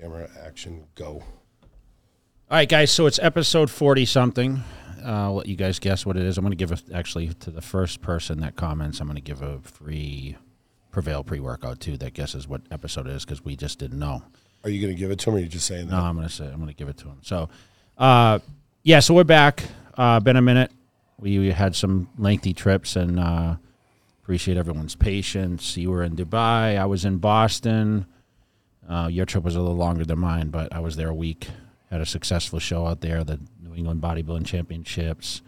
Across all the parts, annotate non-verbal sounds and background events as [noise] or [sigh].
Camera action go. All right, guys. So it's episode forty something. Uh, I'll let you guys guess what it is. I'm going to give a, actually to the first person that comments. I'm going to give a free Prevail pre workout too. That guesses what episode it is because we just didn't know. Are you going to give it to him or are you just saying that? No, I'm going to say I'm going to give it to him. So, uh, yeah. So we're back. Uh, been a minute. We, we had some lengthy trips and uh, appreciate everyone's patience. You were in Dubai. I was in Boston. Uh, your trip was a little longer than mine, but I was there a week. Had a successful show out there, the New England Bodybuilding Championships.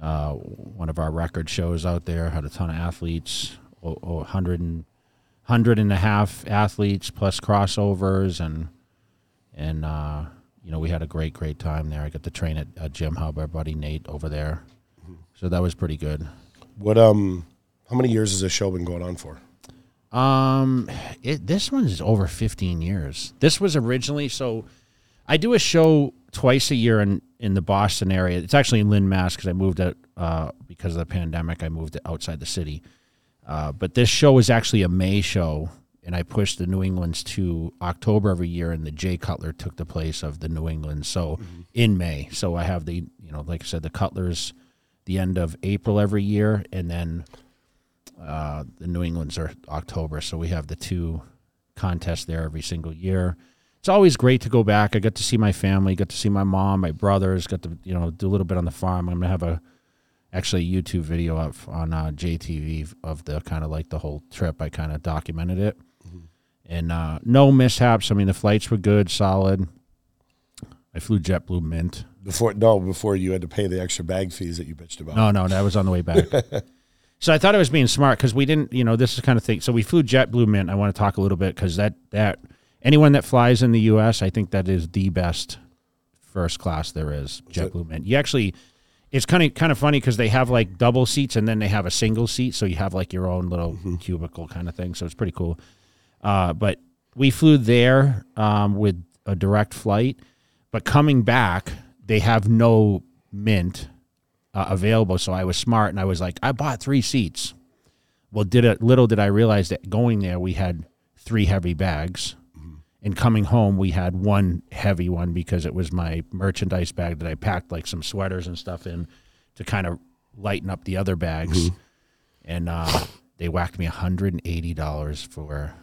Uh, one of our record shows out there had a ton of athletes, o- o- 100 and, 100 and a half athletes plus crossovers, and and uh, you know we had a great great time there. I got to train at, at Gym Hub, our buddy Nate over there, so that was pretty good. What um how many years has this show been going on for? Um, it, this one's over 15 years. This was originally so. I do a show twice a year in in the Boston area. It's actually in Lynn, Mass, because I moved it uh, because of the pandemic. I moved it outside the city. Uh, but this show is actually a May show, and I pushed the New England's to October every year, and the Jay Cutler took the place of the New England. So in May, so I have the you know like I said the Cutlers the end of April every year, and then uh, the New England's are October, so we have the two contests there every single year. It's always great to go back. I got to see my family, got to see my mom, my brothers, got to you know do a little bit on the farm. I'm gonna have a actually a YouTube video up on uh, JTV of the kind of like the whole trip. I kind of documented it, and uh, no mishaps. I mean, the flights were good, solid. I flew JetBlue Mint. Before no, before you had to pay the extra bag fees that you bitched about. No, no, that was on the way back. [laughs] so I thought I was being smart because we didn't, you know, this is kind of thing. So we flew JetBlue Mint. I want to talk a little bit because that that anyone that flies in the U.S., I think that is the best first class there is. JetBlue Mint. You actually, it's kind of kind of funny because they have like double seats and then they have a single seat, so you have like your own little cubicle kind of thing. So it's pretty cool. Uh, but we flew there um, with a direct flight, but coming back, they have no mint uh, available. So I was smart and I was like, I bought three seats. Well, did it little did I realize that going there we had three heavy bags, and coming home we had one heavy one because it was my merchandise bag that I packed like some sweaters and stuff in to kind of lighten up the other bags, and uh, they whacked me hundred and eighty dollars for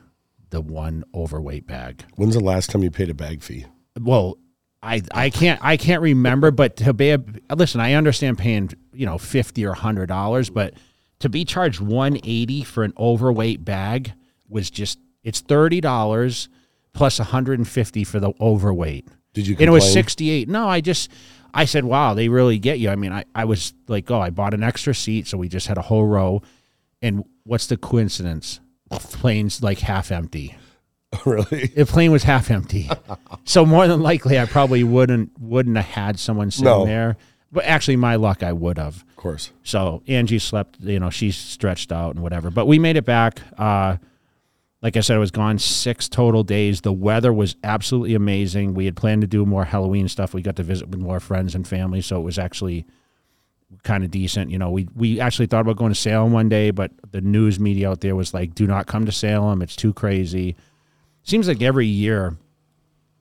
the one overweight bag When's the last time you paid a bag fee? well i i can't i can't remember but to be a, listen i understand paying you know 50 or 100 dollars but to be charged 180 for an overweight bag was just it's 30 dollars plus 150 for the overweight. Did you and it was complain? 68 no i just i said wow they really get you. I mean i, I was like oh i bought an extra seat so we just had a whole row. And what's the coincidence? The plane's like half empty [laughs] really? the plane was half empty. [laughs] so more than likely, I probably wouldn't wouldn't have had someone sitting No. there. But actually, my luck, I would have. Of course. So Angie slept. You know, she's stretched out and whatever. But we made it back. Uh, like I said, I was gone six total days. The weather was absolutely amazing. We had planned to do more Halloween stuff. We got to visit with more friends and family, so it was actually kind of decent. You know, we we actually thought about going to Salem one day, but the news media out there was like, "Do not come to Salem. It's too crazy." Seems like every year.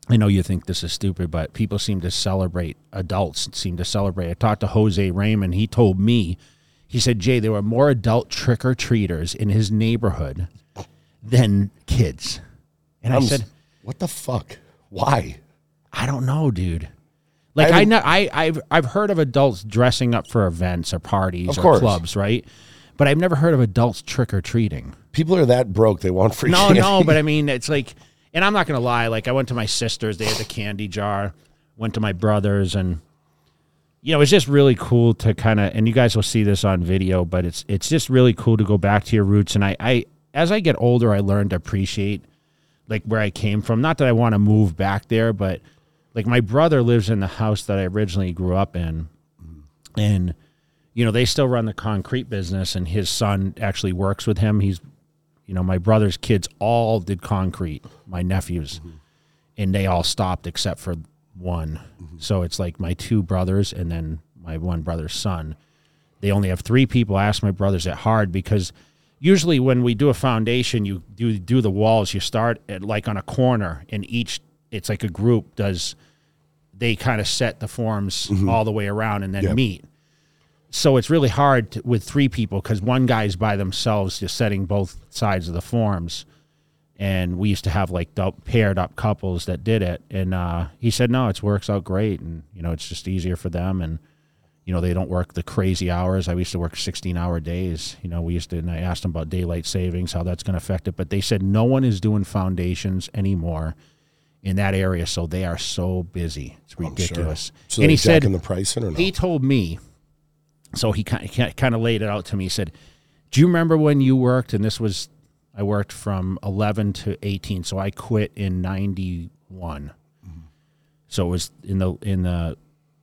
I know you think this is stupid, but people seem to celebrate. Adults seem to celebrate. I talked to Jose Raymond. He told me, he said, Jay, there were more adult trick or treaters in his neighborhood than kids. And I said, what the fuck? Why? I don't know, dude. Like I I, know, I I've I've heard of adults dressing up for events or parties or course. clubs, right? But I've never heard of adults trick or treating. People are that broke they want free No, candy. no, no, but I [laughs] mean, it's like, and I'm not gonna lie. Like, I went to my sisters; they had the candy jar. Went to my brothers, and you know, it's just really cool to kind of. And you guys will see this on video, but it's it's just really cool to go back to your roots. And I, I as I get older, I learn to appreciate like where I came from. Not that I want to move back there, but like my brother lives in the house that I originally grew up in, and you know they still run the concrete business, and his son actually works with him. He's you know, my brother's kids all did concrete, my nephews, and they all stopped except for one. So it's like my two brothers and then my one brother's son. They only have three people. I asked my brothers at hard because usually when we do a foundation, you do do the walls. You start at like on a corner, and each it's like a group does. They kind of set the forms mm-hmm. all the way around and then Yeah. meet. So it's really hard to, with three people because one guy's by themselves just setting both sides of the forms. And we used to have like paired up couples that did it, and uh, he said no, it works out great, and you know it's just easier for them, and you know they don't work the crazy hours. I used to work sixteen hour days. You know we used to, and I asked them about daylight savings, how that's going to affect it, but they said no one is doing foundations anymore in that area, so they are so busy. It's sure. ridiculous. So and he said the price in or no? he told me, so he kind of, kind of laid it out to me. He said, "Do you remember when you worked?" And this was, I worked from eleven to eighteen, so I quit in ninety So it was in the in the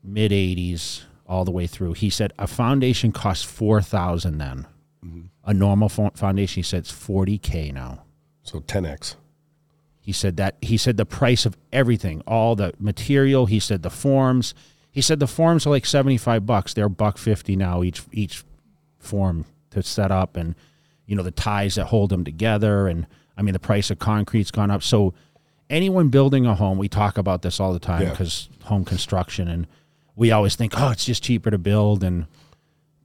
mid '80s all the way through. He said a foundation cost four thousand then. Mm-hmm. A normal foundation, he said, it's forty k now. so 10x. He said that he said the price of everything, all the material. He said the forms. He said the forms are like seventy five bucks. They're buck fifty now each each form to set up, and you know the ties that hold them together. And I mean the price of concrete's gone up. So anyone building a home, we talk about this all the time Yeah. because home construction, and we always think, oh, it's just cheaper to build, and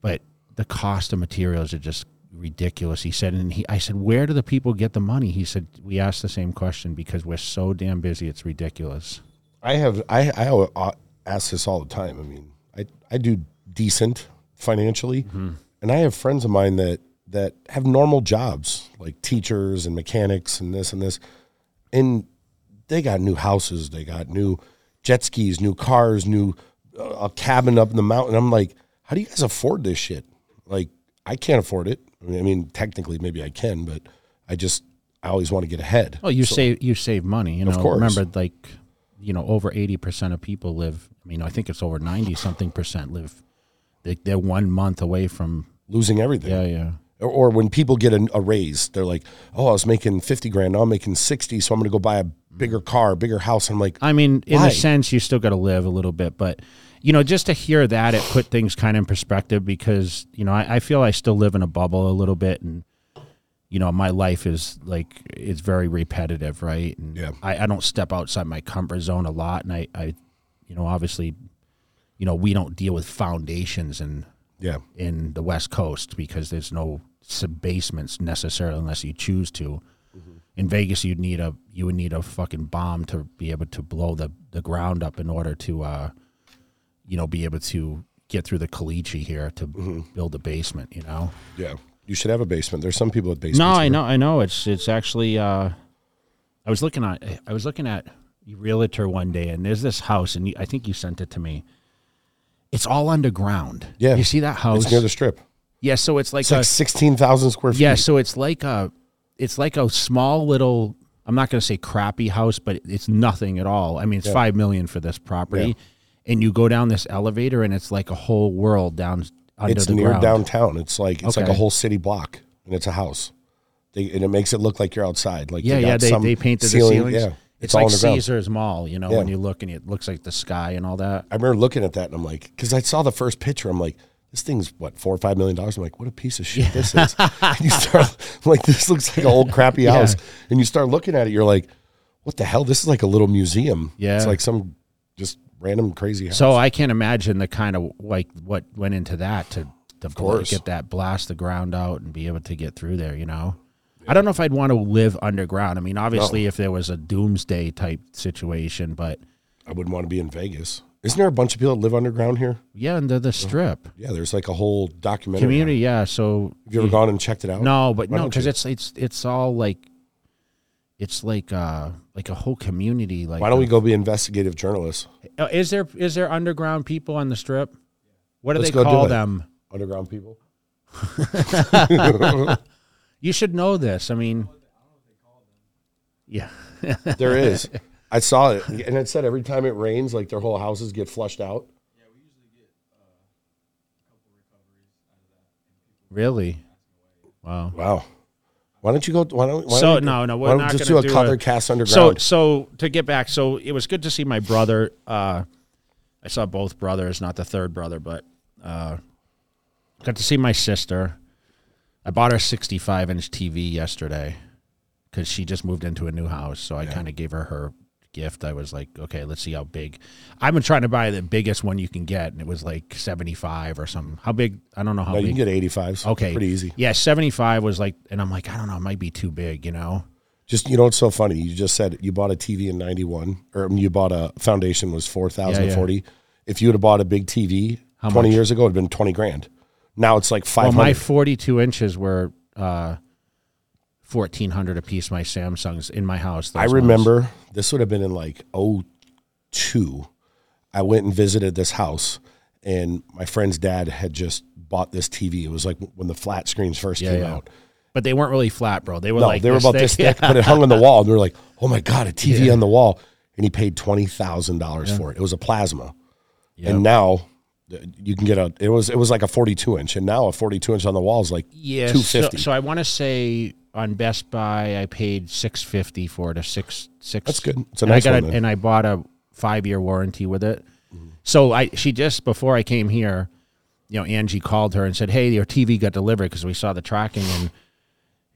but the cost of materials are just ridiculous. He said, and he, I said, where do the people get the money? He said, we asked the same question because we're so damn busy. It's ridiculous. I have I I uh, ask this all the time. I mean, I I do decent financially, Mm-hmm. and I have friends of mine that that have normal jobs like teachers and mechanics and this and this, and they got new houses, they got new jet skis, new cars, new uh, a cabin up in the mountain. I'm like, how do you guys afford this shit? Like, I can't afford it. I mean, I mean technically, maybe I can, but I just I always want to get ahead. Well, you So- save you save money. You know, Of course. remember like, you know, over eighty percent of people live. I mean, I think it's over ninety something percent live. They, they're one month away from. losing everything. Yeah, yeah. or, or when people get a, a raise, they're like, "Oh, I was making fifty grand, now I'm making sixty, so I'm going to go buy a bigger mm. car, bigger house." I'm like, I mean, in Why? a sense, you still got to live a little bit, but you know, just to hear that, it put things kind of in perspective because you know, I, I feel I still live in a bubble a little bit, and you know, my life is like it's very repetitive, right? And Yeah. I, I don't step outside my comfort zone a lot, and I, I, you know, obviously, you know, we don't deal with foundations and "Yeah, in the West Coast because there's no sub basements necessarily unless you choose to. In Vegas, you'd need a you would need a fucking bomb to be able to blow the, the ground up in order to, uh, you know, be able to get through the caliche here to build a basement. You know. yeah, you should have a basement." There's some people with basements. No, I here. know, I know. It's it's actually. Uh, I was looking at I was looking at realtor one day, and there's this house, and you, I think you sent it to me. It's all underground. Yeah. you see that house? It's near the strip. yeah, so it's like It's a, like sixteen thousand square feet. Yeah, so it's like a it's like a small little I'm not going to say crappy house, but it's nothing at all. I mean, it's 5 million for this property. And you go down this elevator and it's like a whole world down it's near ground. downtown. It's like it's like a whole city block, and it's a house. They, and it makes it look like you're outside. Like Yeah, yeah, they, they painted ceiling- the ceilings. Yeah, It's, all like. Caesar's Mall, you know, Yeah. when you look and it looks like the sky and all that. I remember looking at that and I'm like, because I saw the first picture, I'm like, this thing's what four or five million dollars. I'm like, what a piece of shit this is. [laughs] you start like, this looks like an old crappy [laughs] house, and you start looking at it, you're like, what the hell? This is like a little museum. Yeah. it's like some just random crazy house. So I can't imagine the kind of like what went into that to, to bl- course. get that blast the ground out and be able to get through there. You know, I don't know if I'd want to live underground. I mean, obviously, if there was a doomsday type situation, but I wouldn't want to be in Vegas. Isn't there a bunch of people that live underground here? yeah, under the strip Yeah, there's like a whole documentary. community, yeah. So Have you ever gone and checked it out? no, but Why no, because it's it's it's all like it's like uh like a whole community. Like, Why don't we go be investigative journalists? Uh, is there is there underground people on the strip? What do Let's they go do call it. them? Underground people. [laughs] You should know this. I mean, yeah. There is. [laughs] I saw it, and it said every time it rains, like their whole houses get flushed out. Really? Wow. Wow. Why don't you go? Why don't? Why So, don't we- no, no, we're why don't not just do a do color a- cast underground. so so to get back, so it was good to see my brother. Uh, I saw both brothers, not the third brother, but uh, got to see my sister. I bought her 65 inch TV yesterday because she just moved into a new house. So I kind of gave her her gift. I was like, okay, let's see how big. I've been trying to buy the biggest one you can get, and it was like 75 or something. How big? I don't know how No, big. you can get 85s. okay, Pretty easy. Yeah, 75 was like, and I'm like, I don't know, it might be too big, you know. Just you know it's so funny? You just said you bought a TV in '91, or you bought a foundation was four thousand forty. If you would have bought a big TV twenty much? years ago, it'd been twenty grand. Now it's like five. Well, five my 42 inches were uh, 1400 a piece. My Samsungs in my house. I remember this would have been in like 02. I went and visited this house, and my friend's dad had just bought this TV. It was like when the flat screens first Yeah, came yeah. out. but they weren't really flat, bro. They were No, like they were about this thick, but it [laughs] hung on the wall. And they were like, "Oh my god, a TV on the wall!" And he paid twenty thousand dollars for it. It was a plasma, and now Uh, you can get a. It was it was like a forty-two inch, and now a forty-two inch on the wall is like Yeah, two so, so I want to say on Best Buy, I paid six fifty for it. A six six. That's good. It's a and I nice got one a- and I bought a five year warranty with it. So I she just before I came here, you know, Angie called her and said, "Hey, your TV got delivered because we saw the tracking and."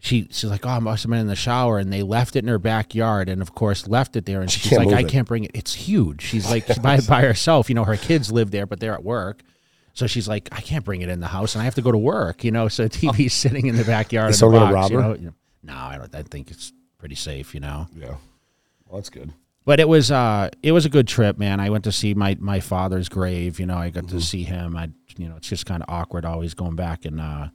She, she's like, oh, I must have been in the shower, and they left it in her backyard, and of course left it there. And she's can't like, I it. can't bring it. It's huge. She's [laughs] like by by herself. You know, her kids live there, but they're at work. So she's like, I can't bring it in the house, and I have to go to work. You know, so the TV's sitting in the backyard. Is someone box, you rob know? her? You know? No, I don't. I think it's pretty safe. You know. yeah, well, that's good. But it was uh it was a good trip, man. I went to see my my father's grave. You know, I got Mm-hmm. to see him. I you know, it's just kind of awkward always going back and uh,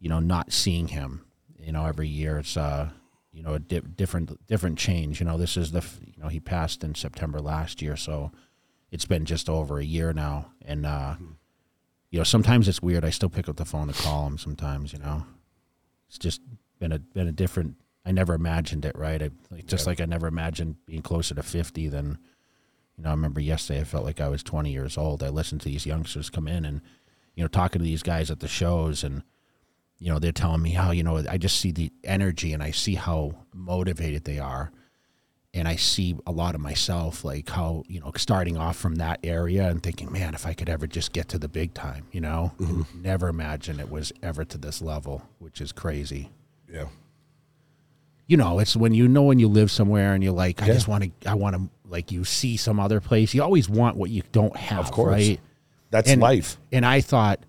you know, not seeing him. You know, every year it's uh, you know, a di- different different change. You know, this is the f- you know he passed in September last year, so it's been just over a year now. And uh, Mm-hmm. you know, sometimes it's weird. I still pick up the phone to call him. Sometimes, you know, it's just been a been a different. I never imagined it, right? I like, just like I never imagined being closer to fifty than. You know, I remember yesterday. I felt like I was twenty years old. I listened to these youngsters come in and, you know, talking to these guys at the shows, and you know, they're telling me how you know I just see the energy and I see how motivated they are, and I see a lot of myself, like how you know, starting off from that area and thinking, man, if I could ever just get to the big time, you know, mm-hmm. and never imagine it was ever to this level, which is crazy Yeah, you know, it's when you know when you live somewhere and you're like, I just want to, I want to, like, you see some other place. You always want what you don't have, Of course. right? that's And- life. And I thought,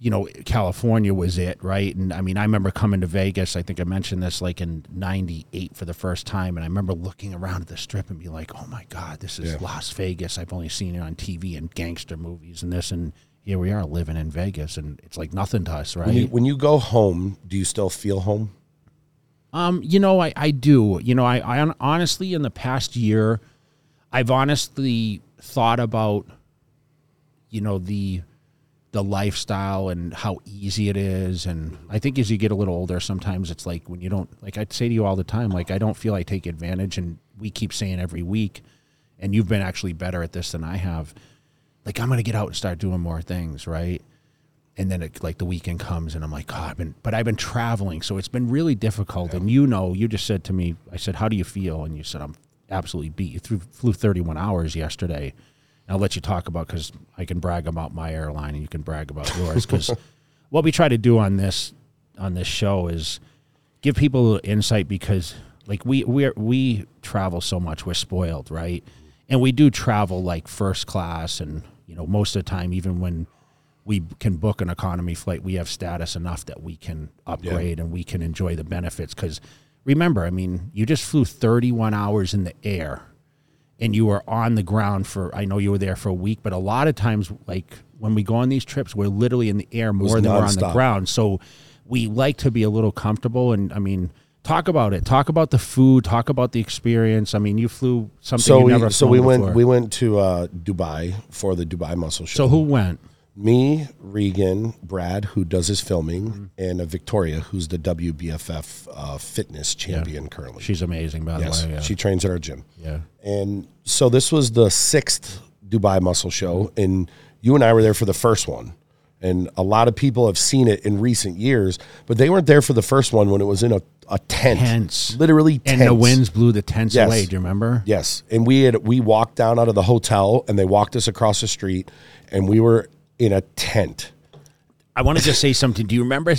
you know, California was it, right? And I mean, I remember coming to Vegas. I think I mentioned this like in '98 for the first time, and I remember looking around at the strip and being like, "Oh my God, this is Yeah. Las Vegas. I've only seen it on TV and gangster movies and this, and here we are living in Vegas, and it's like nothing to us, right?" When you, when you go home, do you still feel home? Um, you know, I, I do. You know, I, I honestly, in the past year, I've honestly thought about, you know, the the lifestyle and how easy it is. And I think as you get a little older, sometimes it's like when you don't, like I say to you all the time, like I don't feel I take advantage. And we keep saying every week, and you've been actually better at this than I have. Like I'm going to get out and start doing more things, right? and then it, like the weekend comes and I'm like, God, I've been, but I've been traveling, so it's been really difficult. And you know, you just said to me, I said, how do you feel? And you said, I'm absolutely beat. You flew 31 hours yesterday. I'll let you talk about because I can brag about my airline and you can brag about yours. Because [laughs] what we try to do on this on this show is give people a little insight because like we we we travel so much, we're spoiled, right? And we do travel like first class, and you know most of the time, even when we can book an economy flight, we have status enough that we can upgrade and we can enjoy the benefits. Because remember, I mean, you just flew 31 hours in the air and you were on the ground for, I know you were there for a week, but a lot of times, like when we go on these trips, we're literally in the air more than we're on the ground. So we like to be a little comfortable. And I mean, talk about it. Talk about the food. Talk about the experience. I mean, you flew something So you we never so we went we went to uh, Dubai for the Dubai Muscle Show. so who went? Me, Regan, Brad, who does his filming, Mm-hmm. and Victoria, who's the WBFF uh, fitness champion currently. She's amazing, by yes, the way. Yeah. she trains at our gym. yeah. And so this was the sixth Dubai Muscle Show, and you and I were there for the first one. And a lot of people have seen it in recent years, but they weren't there for the first one when it was in a, a tent, Tents. literally And the winds blew the tents Yes. away. Do you remember? Yes, and we had we walked down out of the hotel, and they walked us across the street, and we were in a tent. I want to just say something. Do you remember?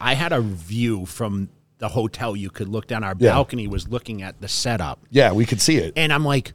I had a view from the hotel. You could look down. Our Yeah. balcony was looking at the setup, Yeah, we could see it. and I'm like,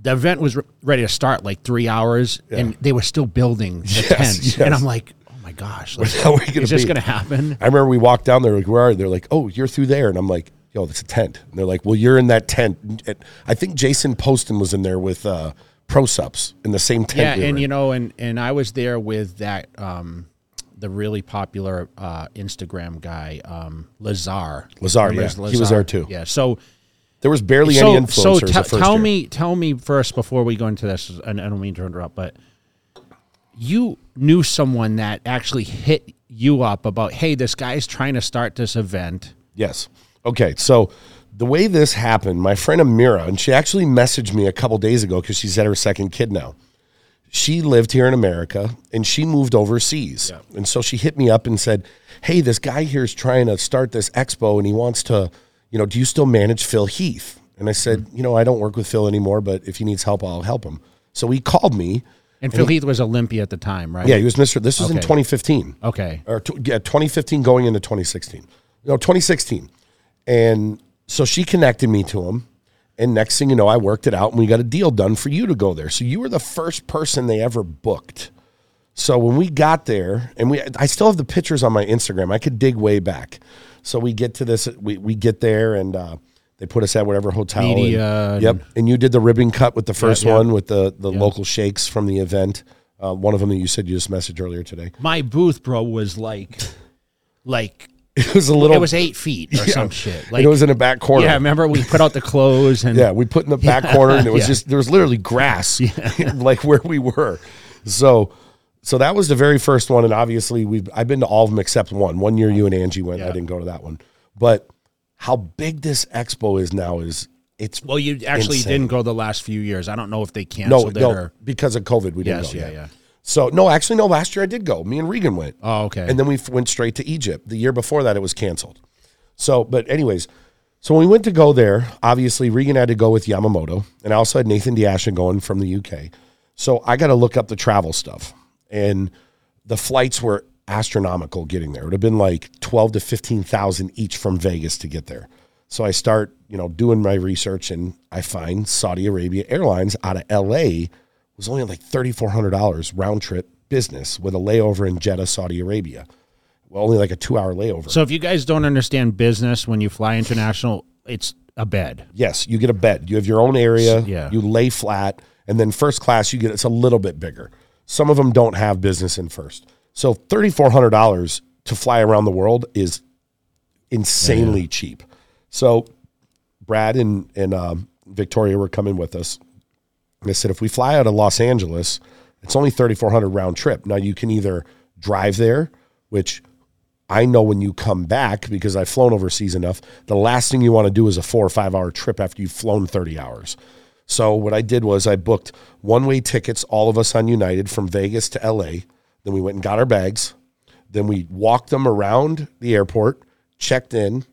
the event was re- ready to start like three hours, and they were still building the Yes, tents, yes. and I'm like, oh my gosh, like, How are we gonna is this going to happen? I remember we walked down there, like, where are you? They're like, oh, you're through there. And I'm like, yo, that's a tent. And they're like, well, you're in that tent. And I think Jason Poston was in there with uh, ProSupps in the same tent. Yeah, we and in. you know, and and I was there with that um, the really popular uh, Instagram guy, um, Lazar. Lazar, yeah. his He was there too. Yeah, so there was barely so any so influencers the first tell year. me tell me first before we go into this, and I don't mean to interrupt, but you knew someone that actually hit you up about, hey, this guy's trying to start this event. Yes. Okay. So the way this happened, my friend Amira, and she actually messaged me a couple days ago because she's had her second kid now. She lived here in America and she moved overseas. And so she hit me up and said, Hey, this guy here is trying to start this expo and he wants to, you know, do you still manage Phil Heath? And I said, mm-hmm. You know, I don't work with Phil anymore, but if he needs help, I'll help him. So he called me. And Phil Heath was Olympia at the time, right? Yeah, he was Mr. This was in 2015 Okay. or yeah, 2015 going into 2016. No, 2016. And so she connected me to him. And next thing you know, I worked it out and we got a deal done for you to go there. So you were the first person they ever booked. So when we got there, and we, I still have the pictures on my Instagram. I could dig way back. So we get to this, we, we get there, and uh, they put us at whatever hotel. Media and- yep. And you did the ribbon cut with the first yeah. one with the the local sheikhs from the event. Uh, one of them that you said you just messaged earlier today. My booth, bro, was like, like [laughs] It was a little. it was eight feet or [laughs] some shit. and Like, it was in a back corner. yeah, remember we put out the [laughs] clothes and Yeah, we put in the back corner, and it was Yeah. just there was literally grass, like where we were. So, so that was the very first one, and obviously we have I've been to all of them except one. One year you and Angie went, I didn't go to that one. But how big this expo is now is it's Well, you actually Insane. didn't go the last few years. I don't know if they no canceled it no or because of COVID we didn't yes, go. yeah, yeah. So no, actually no. Last year I did go. Me and Regan went. Oh, okay. And then we f- went straight to Egypt. The year before that, it was canceled. So, but anyways, so when we went to go there, obviously Regan had to go with Yamamoto, and I also had Nathan De Asha going from the UK. So I got to look up the travel stuff, and the flights were astronomical getting there. It would have been like twelve to fifteen thousand each from Vegas to get there. So I start, you know, doing my research, and I find Saudi Arabia Airlines out of LA was only like thirty four hundred dollars round trip business with a layover in Jeddah, Saudi Arabia. Well, only like a two hour layover. so if you guys don't understand business when you fly international, it's a bed. yes, you get a bed. You have your own area. Yeah. You lay flat, and then first class you get it's a little bit bigger. Some of them don't have business in first. So thirty four hundred dollars to fly around the world is insanely cheap. So Brad and and um, Victoria were coming with us. I said, if we fly out of Los Angeles, it's only thirty four hundred round trip. Now you can either drive there, which I know when you come back because I've flown overseas enough. The last thing you want to do is a four or five hour trip after you've flown thirty hours. So what I did was I booked one way tickets, all of us on United from Vegas to LA. Then we went and got our bags. Then we walked them around the airport, checked in,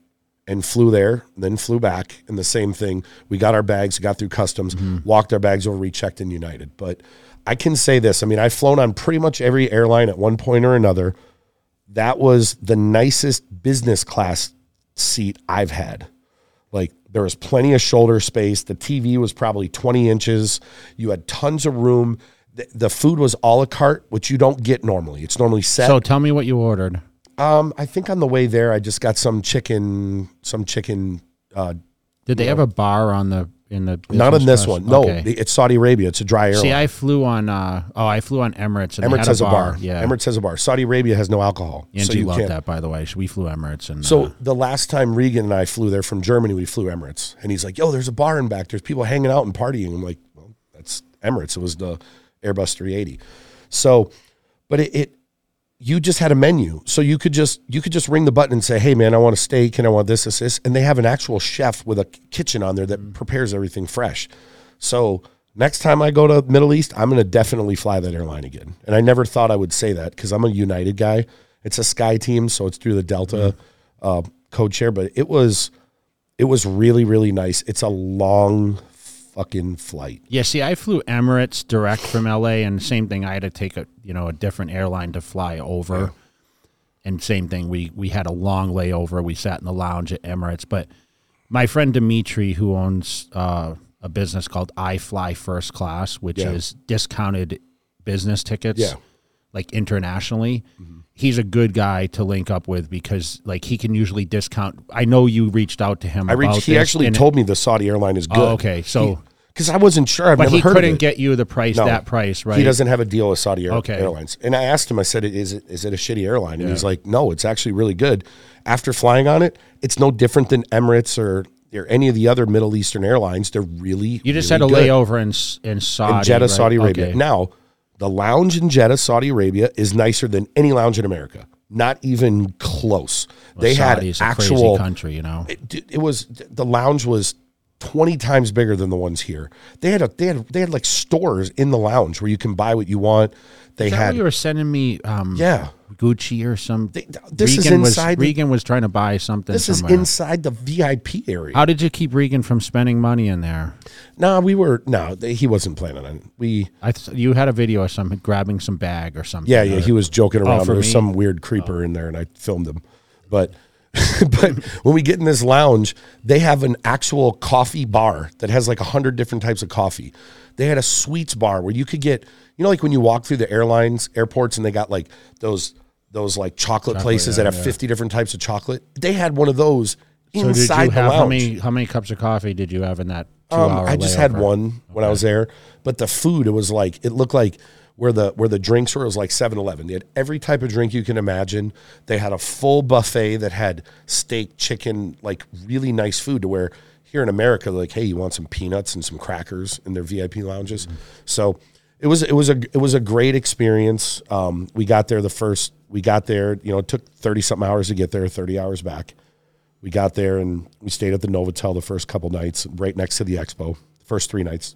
and flew there, then flew back. And the same thing. We got our bags, got through customs, mm-hmm. walked our bags over, rechecked in United. But I can say this I mean, I've flown on pretty much every airline at one point or another. That was the nicest business class seat I've had. Like there was plenty of shoulder space. The TV was probably 20 inches. You had tons of room. The, the food was a la carte, which you don't get normally. It's normally set. So tell me what you ordered. Um, I think on the way there, I just got some chicken, some chicken. Uh, Did they have a bar on the in the not in this class? one. No, Okay. it's Saudi Arabia. It's a dry airline. See, I flew on. Uh, oh, I flew on Emirates. Emirates has a bar. Yeah, Emirates has a bar. Saudi Arabia has no alcohol, so you loved can't. that, by the way. We flew Emirates, and So uh, the last time Regan and I flew there from Germany, we flew Emirates, and he's like, "Yo, there's a bar in back. There's people hanging out and partying." I'm like, "Well, that's Emirates. It was the Airbus 380." So, but it, it you just had a menu, so you could just you could just ring the button and say, "Hey, man, I want a steak and I want this, this, this," and they have an actual chef with a kitchen on there that prepares everything fresh. So next time I go to Middle East, I'm going to definitely fly that airline again. And I never thought I would say that because I'm a United guy. It's a SkyTeam, so it's through the Delta uh, code share. But it was it was really really nice. It's a long fucking flight. yeah. See, I flew Emirates direct from LA, and same thing. I had to take a you know a different airline to fly over, and same thing. We we had a long layover. We sat in the lounge at Emirates, but my friend Dimitri, who owns uh, a business called I Fly First Class, which Yeah. is discounted business tickets, Yeah. Like internationally. He's a good guy to link up with because like he can usually discount. I know you reached out to him. I reached. He actually told me the Saudi airline is good. Oh, okay, so because I wasn't sure. I've but never he heard couldn't it. get you the price No. that price, right? He doesn't have a deal with Saudi Air- Okay. Airlines. And I asked him, I said, is it, is it a shitty airline? And he's like, no, it's actually really good. After flying on it, it's no different than Emirates or, or any of the other Middle Eastern airlines. They're really, You just really had a good. layover in in Saudi, in Jeddah, right? Saudi Arabia. Okay. Now, the lounge in Jeddah, Saudi Arabia is nicer than any lounge in America. Not even close. they had Saudi's a actual crazy country, you know. it, it was the lounge was 20 times bigger than the ones here. They had a they had they had like stores in the lounge where you can buy what you want. They had you were sending me um, yeah. Gucci or some. They- this is Regan was, inside the- Regan was trying to buy something. This is inside the VIP area. How did you keep Regan from spending money in there? no, we were no, he wasn't planning on it. We I th- you had a video of some grabbing some bag or something. yeah, yeah, he was joking oh, around. Oh, there was me? some weird creeper in there and I filmed him. But [laughs] but when we get in this lounge, they have an actual coffee bar that has like a hundred different types of coffee. They had a sweets bar where you could get, you know, like when you walk through the airlines, airports, and they got like those those like chocolate, places yeah, that have yeah. fifty different types of chocolate. They had one of those So did inside you the have lounge. how many how many cups of coffee did you have in that two Um? I just had layover? one when I was there, but the food it was like it looked like where the where the drinks were it was like 7-Eleven. They had every type of drink you can imagine. They had a full buffet that had steak, chicken, like really nice food to where here in America like hey, you want some peanuts and some crackers in their VIP lounges. So it was it was a it was a great experience. Um, we got there the first we got there, you know, it took 30 something hours to get there, 30 hours back. We got there and we stayed at the Novotel the first couple nights, right next to the expo, The first three nights.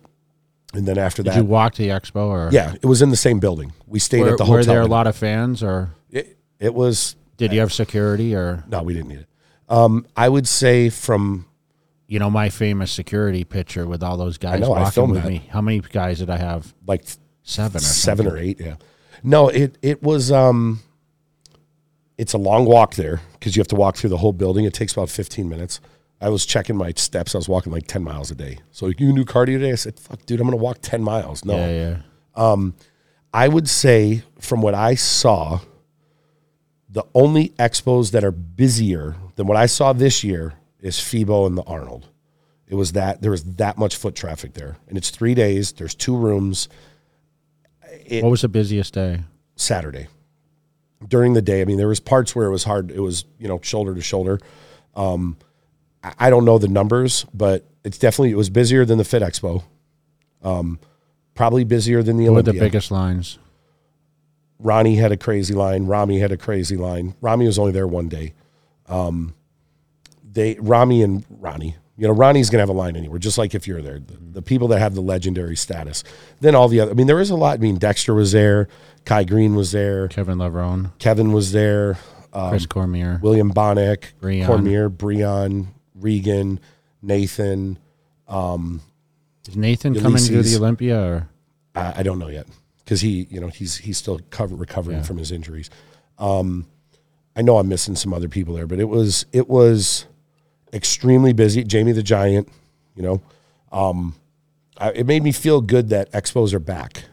And then after Did that, you walk to the expo or yeah, it was in the same building. We stayed Were, at the hotel. were there a lot of fans or it, it was did you have security or no, we didn't need it. Um, I would say from you know my famous security picture with all those guys I know, I walking filmed with that. me? How many guys did I have? like Seven or seven something. or eight. Yeah, no, it it was um, it's a long walk there because you have to walk through the whole building. It takes about fifteen minutes. I was checking my steps. I was walking like ten miles a day. So you can do cardio today? I said, "Fuck, dude, I'm gonna walk ten miles." No, Yeah, yeah. Um, I would say from what I saw, the only expos that are busier than what I saw this year is FIBO and the Arnold. It was that there was that much foot traffic there, and it's three days. There's two rooms. It- What was the busiest day? Saturday during the day. I mean, there was parts where it was hard. It was you know shoulder to shoulder. Um, I don't know the numbers, but it's definitely it was busier than the Fit Expo. Um, probably busier than the What were the biggest lines? Ronnie had a crazy line. Ramy had a crazy line. Ramy was only there one day. Um, they Ramy and Ronnie. You know, Ronnie's gonna have a line anywhere, just like if you're there. The, the people that have the legendary status. Then all the other. I mean, there is a lot. I mean, Dexter was there. Kai Greene was there. Kevin Levrone, Kevin was there. Um, Chris Cormier. William Bonac, Breon. Cormier, Breon, Regan, Nathan. Is Nathan coming to the Olympia or I, I don't know yet because he, you know, he's he's still cover, recovering from his injuries. Um, I know I'm missing some other people there, but it was it was extremely busy. Jamie the Giant, you know, um, I, it made me feel good that expos are back.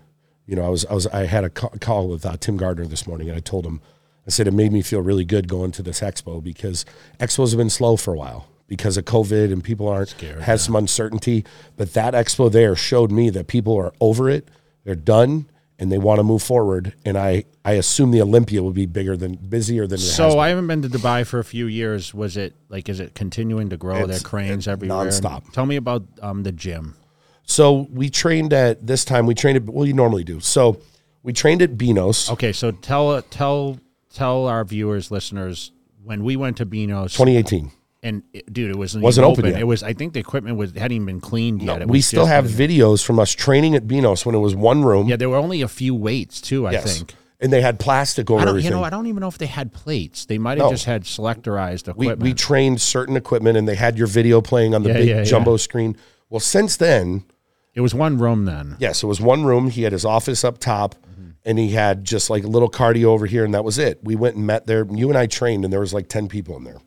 You know, I was I was I had a call with uh, Tim Gardner this morning, and I told him, I said it made me feel really good going to this expo because expos have been slow for a while because of COVID and people aren't Scared, has some uncertainty. But that expo there showed me that people are over it, they're done, and they want to move forward. And I I assume the Olympia will be bigger than busier than So. I haven't been to Dubai for a few years. Was it like is it continuing to grow? It's- there cranes it's everywhere. nonstop. Tell me about um, the gym. So we trained at this time. We trained at well, you normally do. So we trained at Benos. Okay, so tell tell tell our viewers, listeners, when we went to Beano's, 2018. And it, dude, it wasn't, Wasn't even open yet. It was. I think the equipment was hadn't even been cleaned yet. It we was still just- have videos from us training at Benos when it was one room. Yeah, there were only a few weights too. I Yes. think. And they had plastic over I don't. everything. You know, I don't even know if they had plates. They might have No. just had selectorized we, equipment. we trained certain equipment and they had your video playing on the Yeah, big yeah, yeah. jumbo screen. Well, since then, It was one room then. Yes, it was one room. He had his office up top, mm-hmm. and he had just like a little cardio over here, and that was it. We went and met there. You and I trained, and there was like ten people in there.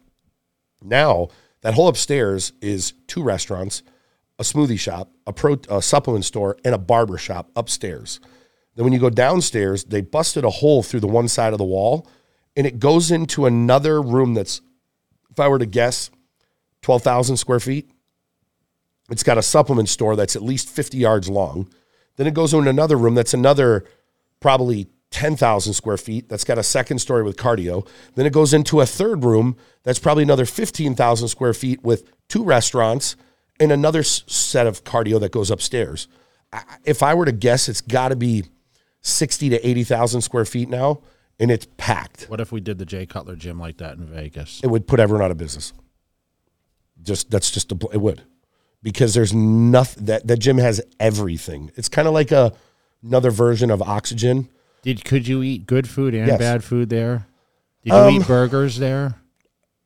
Now that whole upstairs is two restaurants, a smoothie shop, a pro a supplement store, and a barber shop upstairs. Then when you go downstairs, they busted a hole through the one side of the wall, and it goes into another room that's, if I were to guess, twelve thousand square feet. It's got a supplement store that's at least 50 yards long. Then it goes into another room that's another probably 10,000 square feet that's got a second story with cardio. Then it goes into a third room that's probably another 15,000 square feet with two restaurants and another set of cardio that goes upstairs. If I were to guess, it's got to be 60 to 80,000 square feet now, and it's packed. What if we did the Jay Cutler gym like that in Vegas? It would put everyone out of business. Just that's just a, it would because there's nothing that that gym has everything. It's kind of like a another version of oxygen. Did could you eat good food and Yes. Um, bad food there? Did you eat burgers there?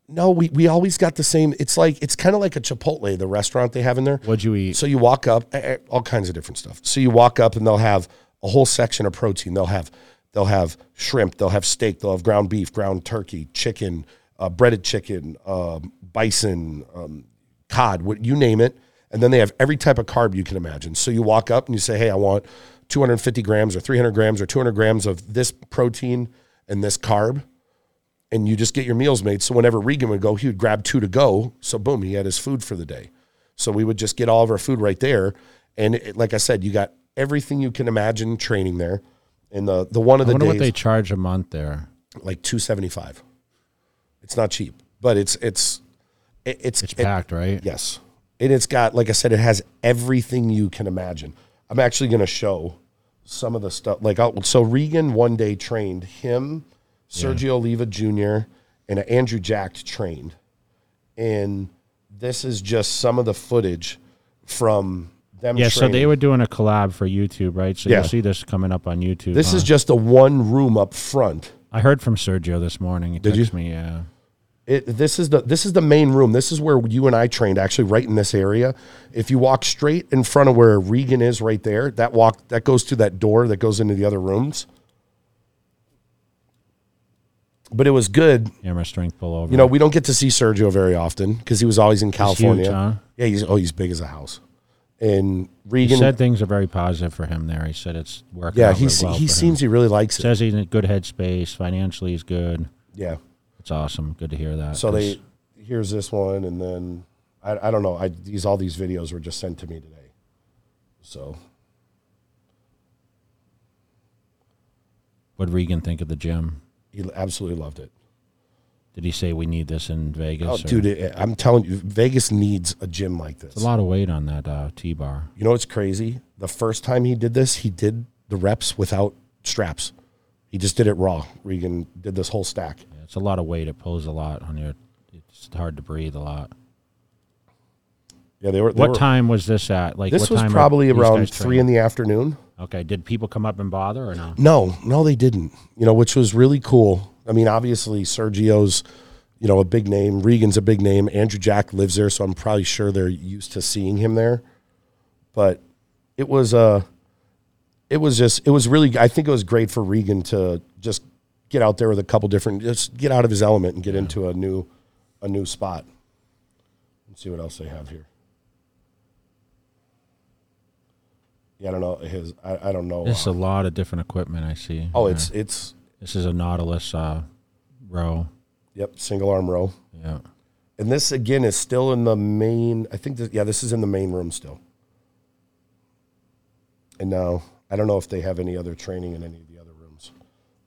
No, we we always got the same. It's like it's kind of like a Chipotle, the restaurant they have in there. What'd you eat? So you walk up, all kinds of different stuff. So you walk up and they'll have a whole section of protein. They'll have they'll have shrimp, they'll have steak, they'll have ground beef, ground turkey, chicken, uh, breaded chicken, um, bison, um, cod, what you name it. And then they have every type of carb you can imagine. So you walk up and you say, "Hey, I want 250 grams or 300 grams or 200 grams of this protein and this carb." and you just get your meals made. So whenever Regan would go, he would grab two to go. So boom, he had his food for the day. So we would just get all of our food right there. And it, like I said, you got everything you can imagine training there. And the the one of I the wonder days what they charge a month there. like two seventy five. It's not cheap, but it's it's it, it's It's it- packed, right? Yes. And it's got, like I said, it has everything you can imagine. I'm actually going to show some of the stuff. Like, I'll, so Regan one day trained him, Sergio Oliva Jr., and Andrew Jacked trained. And this is just some of the footage from them Yeah, so they were doing a collab for YouTube, right? So Yeah. you'll see this coming up on YouTube. this huh? is just a one room up front. I heard from Sergio this morning. He Did you? me, yeah. It, this is the this is the main room. This is where you and I trained, actually, right in this area. If you walk straight in front of where Regan is, right there, that walk that goes to that door that goes into the other rooms. But it was good. Camera strength pull over. You know, we don't get to see Sergio very often because he was always in California. huh? Yeah, he's oh, he's big as a house. And he Regan, said things are very positive for him there. He said it's working yeah, out he well he for him. seems he really likes it. Says he's in a good headspace. Financially, he's good. Yeah. It's awesome. Good to hear that. So they here's this one, and then I, I don't know. I these all these videos were just sent to me today. So What Regan think of the gym? he absolutely loved it. Did he say we need this in Vegas? Oh, or- dude, I'm telling you, Vegas needs a gym like this. It's a lot of weight on that uh, T bar. You know what's crazy? The first time he did this, he did the reps without straps. He just did it raw. Regan did this whole stack. It's a lot of weight. It pulls a lot on your. It's hard to breathe a lot. Yeah, they were. They What were, time was this at? Like This was probably around three in the afternoon. Okay. Did people come up and bother or no? No, no, they didn't. You know, which was really cool. I mean, obviously Sergio's, you know, a big name. Regan's a big name. Andrew Jacked lives there, so I'm probably sure they're used to seeing him there. But it was uh it was just it was really I think it was great for Regan to just get out there with a couple different just get out of his element and get into a new a new spot. Let's see what else they have here. Yeah, I don't know his. I, I don't know. This is a lot of different equipment I see. Oh, Yeah. it's it's this is a Nautilus uh, row. yep, single arm row. Yeah. And this again is still in the main. I think that yeah, this is in the main room still. And now I don't know if they have any other training in any of the other rooms.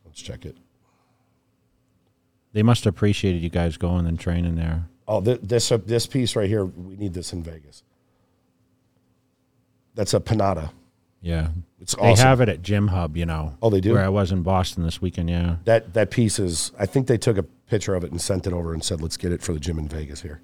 Let's check it. They must have appreciated you guys going and training there. Oh, th- this uh, this piece right here, we need this in Vegas. That's a Panatta. Yeah. It's They have it at Gym Hub, you know. Oh, they do? Where I was in Boston this weekend, yeah. that that piece is. I think they took a picture of it and sent it over and said, "Let's get it for the gym in Vegas here."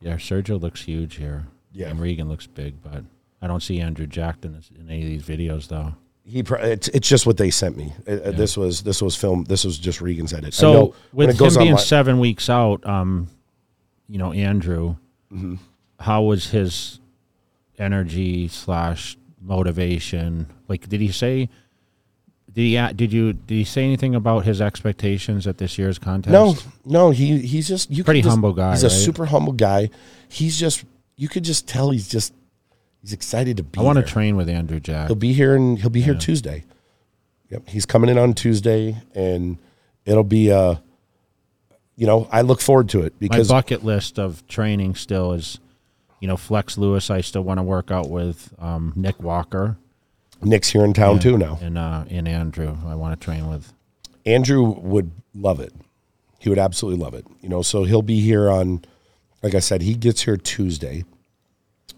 Yeah, Sergio looks huge here. Yeah. And Regan looks big, but I don't see Andrew Jacked in, in any of these videos, though. He, it's, it's just what they sent me. Uh, uh, This was this was filmed. This was just Regan's edit. So with it him being online- seven weeks out, um, you know, Andrew, Mm-hmm. how was his energy slash motivation? Like, did he say? Did he did you did he say anything about his expectations at this year's contest? No, no, he he's just you Pretty just- humble guy, He's a super humble guy. He's just you could just tell he's just he's excited to be. I want to train with Andrew Jacked. He'll be here and he'll be here Tuesday. Yep, he's coming in on Tuesday, and it'll be uh, you know, I look forward to it because My bucket list of training still is, you know, Flex Lewis. I still want to work out with um, Nick Walker Nick's here in town too now. and uh, and Andrew. I want to train with. Andrew would love it. He would absolutely love it. You know, so he'll be here on, like I said, he gets here Tuesday,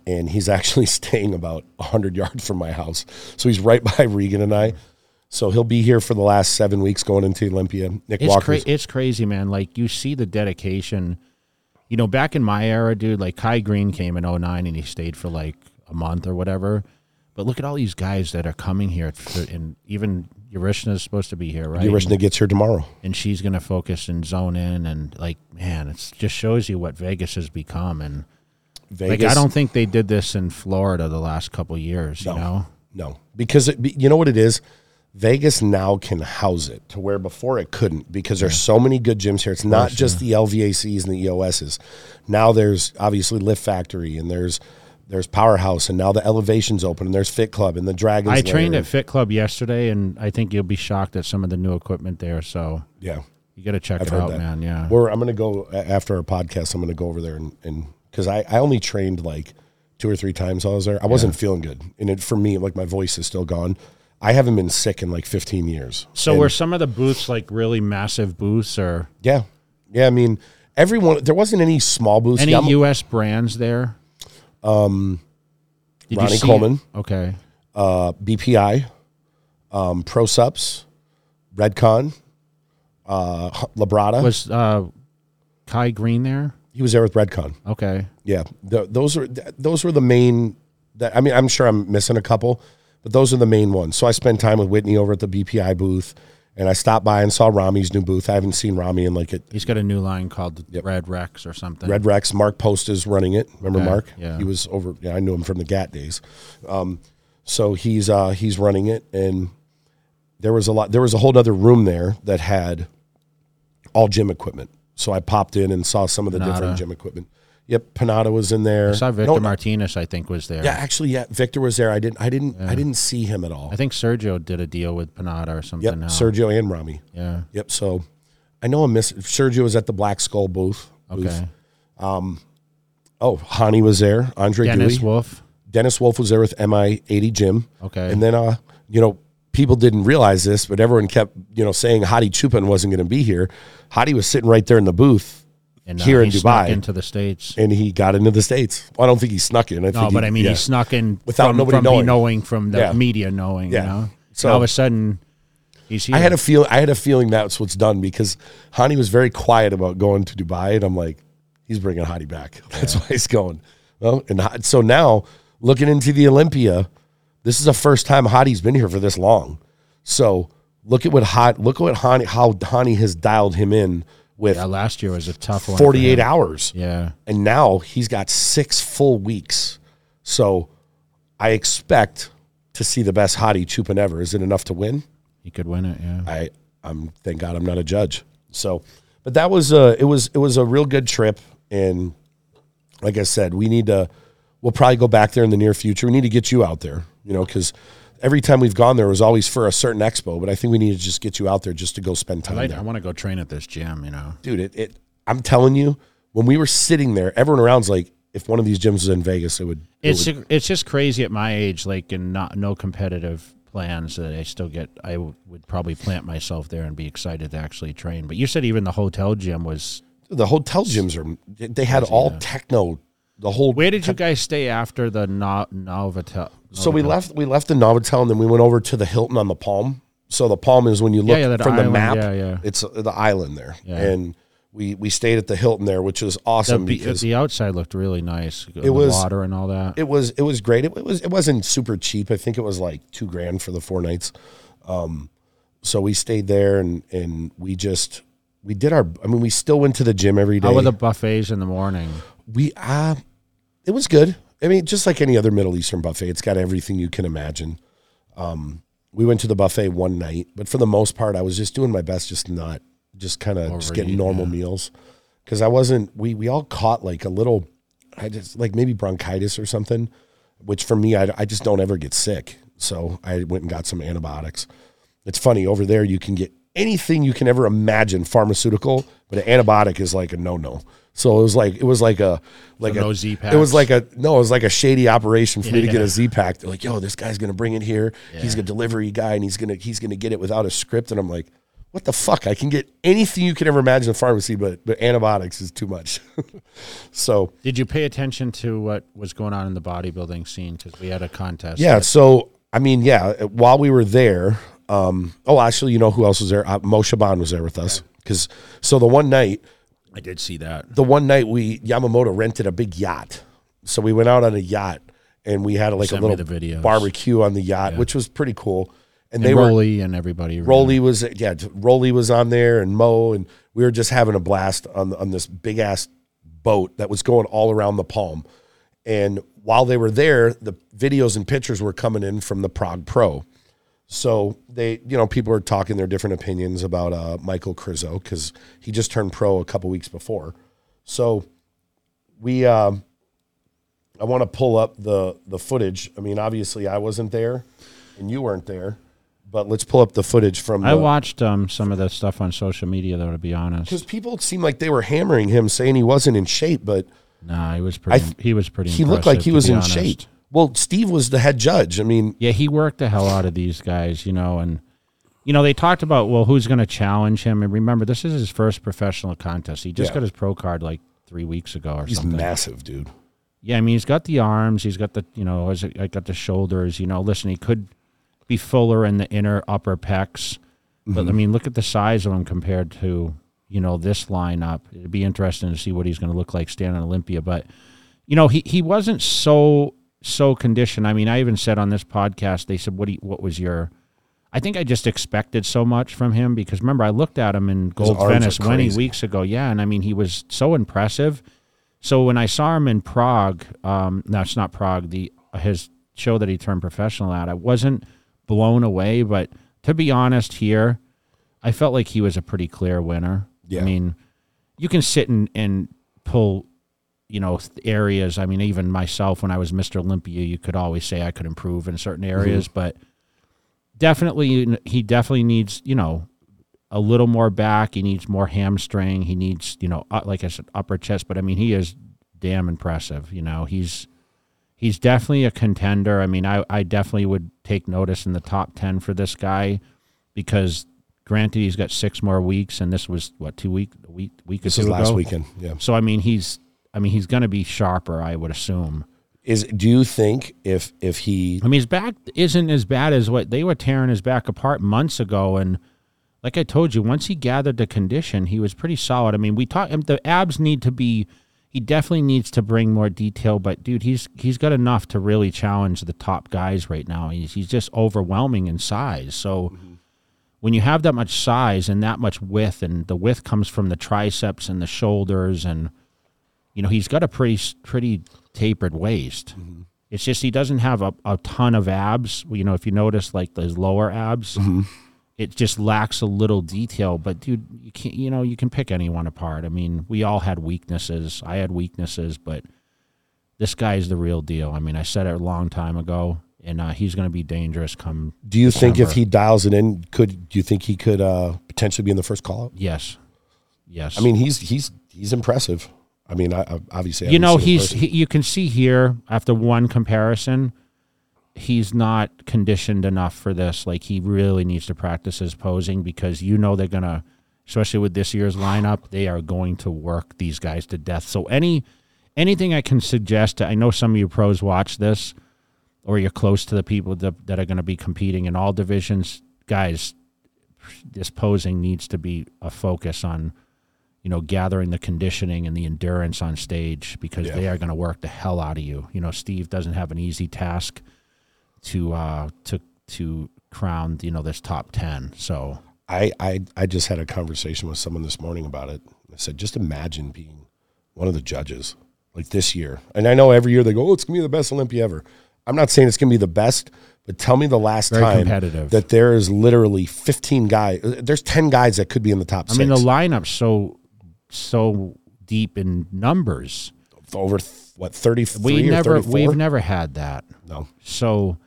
and he's actually [laughs] staying about hundred yards from my house. So he's right by [laughs] Regan and I. So he'll be here for the last seven weeks going into Olympia. Nick It's Walker. cra- it's crazy, man. Like you see the dedication. You know, back in my era, dude, like Kai Greene came in 09 and he stayed for like a month or whatever. But look at all these guys that are coming here, and even Yarishna is supposed to be here, right? Yarishna gets here tomorrow. and she's going to focus and zone in, and like, man, it just shows you what Vegas has become. And Vegas. like, I don't think they did this in Florida the last couple years. You know, No, because it, you know what it is. Vegas now can house it to where before it couldn't because there's so many good gyms here. It's not just the LVACs and the EOSs. Now there's obviously Lift Factory and there's there's Powerhouse and now the Elevation's open and there's Fit Club and the Dragons. I trained at Fit Club yesterday, and I think you'll be shocked at some of the new equipment there. So yeah. you got to check I've it out, that. man. Yeah. We're, I'm going to go after our podcast. I'm going to go over there and because I, I only trained like two or three times while I was there. I wasn't feeling good, and it, for me, like my voice is still gone. I haven't been sick in like 15 years. So And- were some of the booths like really massive booths, or Yeah, yeah. I mean, everyone. There wasn't any small booths. any Yama- U.S. brands there? Um, Ronnie Coleman. Okay. uh, BPI, um, ProSupps, Redcon, uh, Labrada. Was uh, Kai Greene there? He was there with Redcon. Okay. Yeah, Th those are those were the main. That I mean, I'm sure I'm missing a couple, but those are the main ones. So I spent time with Whitney over at the BPI booth, and I stopped by and saw Ramy's new booth. I haven't seen Ramy in like it. He's got a new line called Red Rex or something. Red Rex, Mark Post is running it. Remember Okay, Mark? yeah. He was over. Yeah, I knew him from the GAT days. Um, so he's uh, he's running it, and there was a lot. There was a whole other room there that had all gym equipment. So I popped in and saw some of the Panatta. different gym equipment. Yep, Panatta was in there. I saw Victor No, Martinez, I think, was there. yeah, actually, yeah, Victor was there. I didn't, I didn't, I didn't see him at all. I think Sergio did a deal with Panatta or something Yep, now. Sergio and Ramy. yeah. Yep. So I know I'm missing. Sergio was at the Black Skull booth. booth. Okay. Oh, Hany was there. Andre Dennis Dewey. Wolf. Dennis Wolf was there with MI 80 Gym. Okay. And then, uh, you know, people didn't realize this, but everyone kept, you know, saying Hadi Choopan wasn't going to be here. Hadi was sitting right there in the booth and uh, here in Dubai. into the states. and he got into the States. Well, I don't think he snuck in. I No, think but he, I mean, yeah. he snuck in Without from, nobody from knowing. knowing from the Yeah. media knowing. Yeah. You know, So- so all of a sudden, he's here. I had a feel. I had a feeling that's what's done because Hany was very quiet about going to Dubai, and I'm like, he's bringing Hadi back. [laughs] That's why he's going. Well, and so now looking into the Olympia, this is the first time Hadi's been here for this long. So look at what Hot. Look at what Hany how Hany has dialed him in with yeah, last year was a tough one. 48 hours, Yeah. and now he's got six full weeks. So I expect to see the best Hadi Choopan ever. Is it enough to win? He could win it. Yeah. I I'm thank God I'm not a judge. So, but that was uh it was it was a real good trip and like I said, we need to we'll probably go back there in the near future. We need to get you out there, you know, cuz every time we've gone there was always for a certain expo, but I think we need to just get you out there just to go spend time I, there. I want to go train at this gym. You know. Dude, it, it I'm telling you, when we were sitting there, everyone around's like if one of these gyms was in Vegas, it would it It's would- it's just crazy at my age, like and not no competitive plans that I still get. I w- would probably plant myself there and be excited to actually train. But you said even the hotel gym was. the hotel gyms are they had all techno the whole Where did you guys stay after the no, Novotel? So we left we left the Novotel and then we went over to the Hilton on the Palm. So the Palm is when you look yeah, that from the island, map, yeah, yeah. it's uh, the island there. Yeah. And we we stayed at the Hilton there, which was The, awesome be- because the outside looked really nice. It was- water and all that. it was it was great. It, it was it wasn't super cheap. I think it was like two grand for the four nights. Um, so we stayed there and and we just we did our. I mean, we still went to the gym every day. How were the buffets in the morning? we uh it was good. I mean, just like any other Middle Eastern buffet, it's got everything you can imagine. Um, we went to the buffet one night, but for the most part, I was just doing my best, just not, just kind of just getting normal meals, because I wasn't. We we all caught like a little, I just like maybe bronchitis or something, which for me, I I just don't ever get sick, so I went and got some antibiotics. It's funny over there, you can get anything you can ever imagine pharmaceutical, but an antibiotic is like a no no. So it was like it was like a like So a no Z-Paks? it was like a no, it was like a shady operation for me to get a Z pack. They're like, yo, this guy's gonna bring it here. He's a delivery guy and he's gonna he's gonna get it without a script. And I'm like, what the fuck? I can get anything you can ever imagine in a pharmacy, but but antibiotics is too much. [laughs] so Did you pay attention to what was going on in the bodybuilding scene? Because we had a contest. yeah, that- so I mean, yeah, while we were there, um, oh actually, you know who else was there? Uh, Mo Shaban was there with us. Cause so the one night I did see that. the one night we Yamamoto rented a big yacht. So we went out on a yacht and we had like Sent a little videos. barbecue on the yacht, which was pretty cool. And, And they were Rolly and everybody. Rolly was yeah, Rolly was on there and Mo and we were just having a blast on on this big ass boat that was going all around the palm. And while they were there, the videos and pictures were coming in from the Prague Pro. So they, you know, people are talking their different opinions about uh, Michael Krizo because he just turned pro a couple weeks before. So we, um, I want to pull up the the footage. I mean, obviously, I wasn't there, and you weren't there, but let's pull up the footage from. I the, watched um, some of the stuff on social media, though. To be honest, because people seemed like they were hammering him, saying he wasn't in shape, but nah, he was pretty. th- he was pretty. he looked like he was in honest. shape. Well, Steve was the head judge. I mean, Yeah, he worked the hell out of these guys, you know, and you know they talked about well, who's going to challenge him? And remember, this is his first professional contest. He just Yeah. got his pro card like three weeks ago or he's something. He's massive, dude. Yeah, I mean, he's got the arms, he's got the you know, I got the shoulders. You know, listen, he could be fuller in the inner upper pecs, but I mm-hmm. mean, look at the size of him compared to you know this lineup. It'd be interesting to see what he's going to look like standing Olympia. But you know, he he wasn't so so conditioned. I mean, I even said on this podcast, they said, "What do you, what was your?" I think I just expected so much from him because remember I looked at him in Gold Venice many crazy. weeks ago. Yeah, and I mean he was so impressive. So when I saw him in Prague, um, no, it's not Prague. The his show that he turned professional at, I wasn't blown away. But to be honest, here, I felt like he was a pretty clear winner. Yeah. I mean, you can sit and, and pull, you know, areas. I mean, even myself, when I was Mr. Olympia, you could always say I could improve in certain mm-hmm. areas, but definitely, he definitely needs, you know, a little more back. He needs more hamstring. He needs, you know, like I said, upper chest. But I mean, he is damn impressive. You know, he's he's definitely a contender. I mean, I I definitely would take notice in the top ten for this guy because granted he's got six more weeks, and this was what two week week week This is last ago. weekend. Yeah. So I mean, he's I mean he's going to be sharper. I would assume. Is do you think if if he I mean, his back isn't as bad as what they were tearing his back apart months ago. And like I told you, once he gathered the condition, he was pretty solid. I mean, we talked. Um, the abs need to be. He definitely needs to bring more detail. But dude, he's he's got enough to really challenge the top guys right now. He's he's just overwhelming in size. So. Mm-hmm. When you have that much size and that much width, and the width comes from the triceps and the shoulders, and you know he's got a pretty pretty tapered waist. It's just he doesn't have a, a ton of abs. You know, if you notice like those lower abs, it just lacks a little detail. But dude, you can't. You know, you can pick anyone apart. I mean, we all had weaknesses. I had weaknesses, but this guy's the real deal. I mean, I said it a long time ago, and uh, he's going to be dangerous. Come do you think if he dials it in, could do you think he could uh, potentially be in the first call out? yes, yes. I mean, he's he's he's impressive. I mean, I, I obviously I you know seen him in he's he, you can see here after one comparison he's not conditioned enough for this. Like he really needs to practice his posing because you know they're gonna especially with this year's lineup they are going to work these guys to death. So any anything i can suggest i know some of you pros watch this or you're close to the people that, that are going to be competing in all divisions. Guys this posing needs to be a focus on you know, gathering the conditioning and the endurance on stage because Yeah. they are going to work the hell out of you. You know, Steve doesn't have an easy task to uh to to crown, you know, this top 10. So, I, I I just had a conversation with someone this morning about it. I said, just imagine being one of the judges. like this year. And I know every year they go, "Oh, it's gonna be the best Olympia ever." I'm not saying it's gonna be the best, but tell me the last Very time that there is literally 15 guys. There's 10 guys that could be in the top I six. mean, the lineup's so so deep in numbers. over what 33 We never 34? we've never had that. no. So,